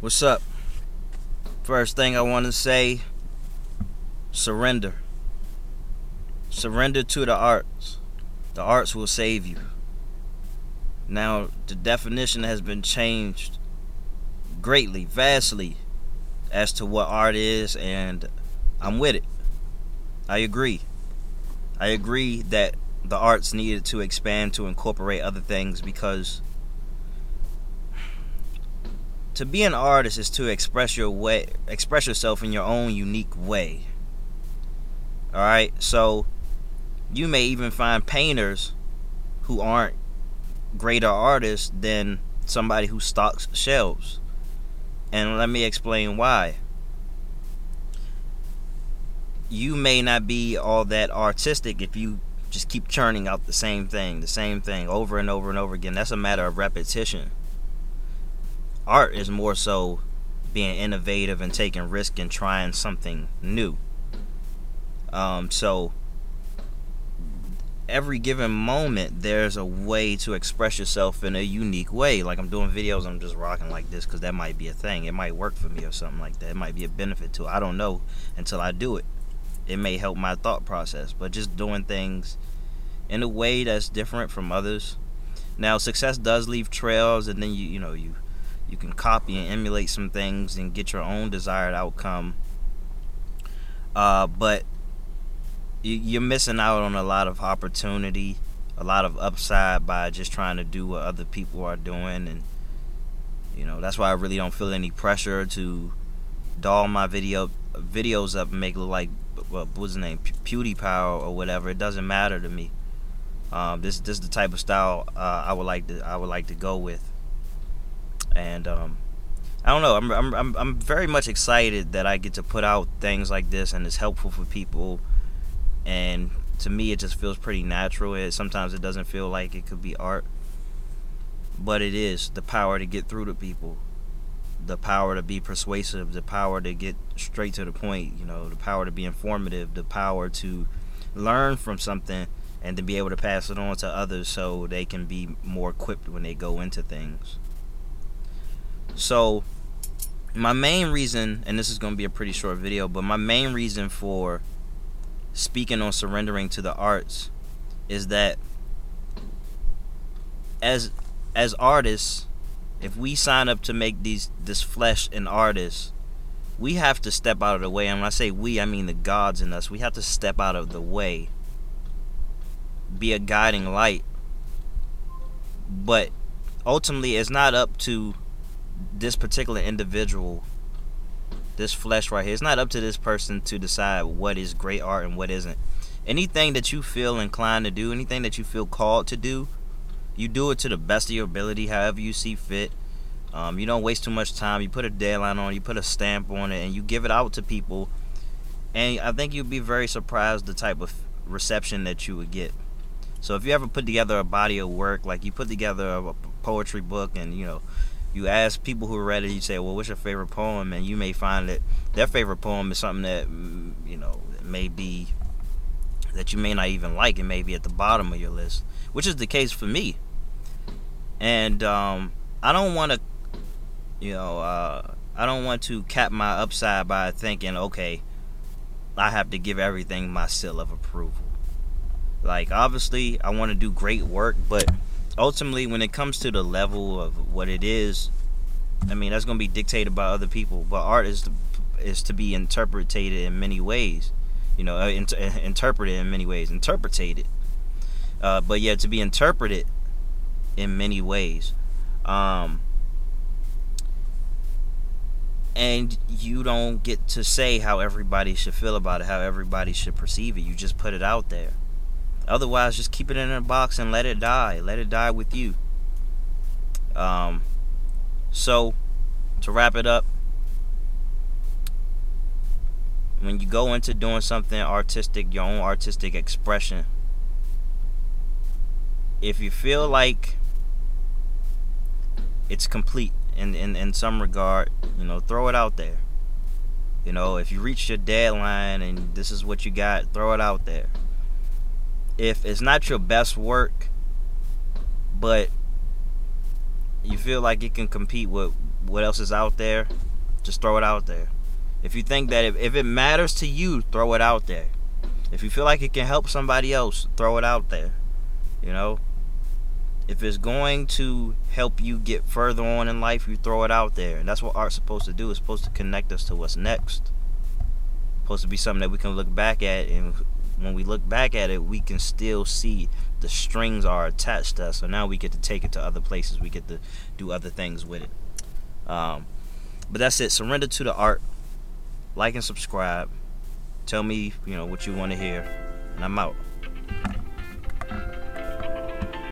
What's up? First thing I want to say surrender. Surrender to the arts. The arts will save you. Now, the definition has been changed greatly, vastly, as to what art is, and I'm with it. I agree. I agree that the arts needed to expand to incorporate other things because to be an artist is to express your way express yourself in your own unique way. All right so you may even find painters who aren't greater artists than somebody who stocks shelves. And let me explain why. You may not be all that artistic if you just keep churning out the same thing the same thing over and over and over again. That's a matter of repetition art is more so being innovative and taking risk and trying something new. Um, so every given moment there's a way to express yourself in a unique way. Like i'm doing videos i'm just rocking like this because that might be a thing. It might work for me or something like that. It might be a benefit to i don't know until i do it. It may help my thought process but just doing things in a way that's different from others. Now success does leave trails and then you you know you you can copy and emulate some things and get your own desired outcome. Uh, but you're missing out on a lot of opportunity a lot of upside by just trying to do what other people are doing. And you know that's why i really don't feel any pressure to doll my video videos up and make it look like what was the name? Pewdiepie or whatever. It doesn't matter to me. Um, this this is the type of style uh, i would like to i would like to go with and um, I don't know. I'm, I'm I'm I'm very much excited that I get to put out things like this, and it's helpful for people. And to me, it just feels pretty natural. It sometimes it doesn't feel like it could be art, but it is the power to get through to people, the power to be persuasive, the power to get straight to the point. You know, the power to be informative, the power to learn from something and to be able to pass it on to others so they can be more equipped when they go into things. So, my main reason, and this is going to be a pretty short video, but my main reason for speaking on surrendering to the arts is that as as artists, if we sign up to make these this flesh an artist, we have to step out of the way. And when I say we, I mean the gods in us. We have to step out of the way, be a guiding light. But ultimately, it's not up to this particular individual, this flesh right here, it's not up to this person to decide what is great art and what isn't. Anything that you feel inclined to do, anything that you feel called to do, you do it to the best of your ability, however you see fit. Um, you don't waste too much time. You put a deadline on, it, you put a stamp on it, and you give it out to people. And I think you'd be very surprised the type of reception that you would get. So if you ever put together a body of work, like you put together a poetry book, and you know you ask people who read it, you say, "Well, what's your favorite poem?" and you may find that their favorite poem is something that mm, you know may be that you may not even like. It may be at the bottom of your list, which is the case for me. And um, I don't want to, you know, uh, I don't want to cap my upside by thinking, okay, I have to give everything my seal of approval. Like, obviously, I want to do great work, but ultimately, when it comes to the level of what it is, I mean that's going to be dictated by other people. But art is to, is to be interpreted in many ways, you know, uh, inter- interpreted in many ways, interpreted. Uh, but yeah, to be interpreted in many ways. Um, and you don't get to say how everybody should feel about it, how everybody should perceive it. You just put it out there. Otherwise, just keep it in a box and let it die. Let it die with you. Um, so, to wrap it up, when you go into doing something artistic, your own artistic expression, if you feel like it's complete in, in, in some regard, you know, throw it out there. You know, if you reach your deadline and this is what you got, throw it out there if it's not your best work, but you feel like it can compete with what else is out there, just throw it out there. If you think that if, if it matters to you, throw it out there. If you feel like it can help somebody else, throw it out there. You know? If it's going to help you get further on in life, you throw it out there. And that's what art's supposed to do. It's supposed to connect us to what's next. It's supposed to be something that we can look back at and when we look back at it, we can still see the strings are attached to us. So now we get to take it to other places. We get to do other things with it. Um, but that's it. Surrender to the art. Like and subscribe. Tell me, you know, what you want to hear. And I'm out.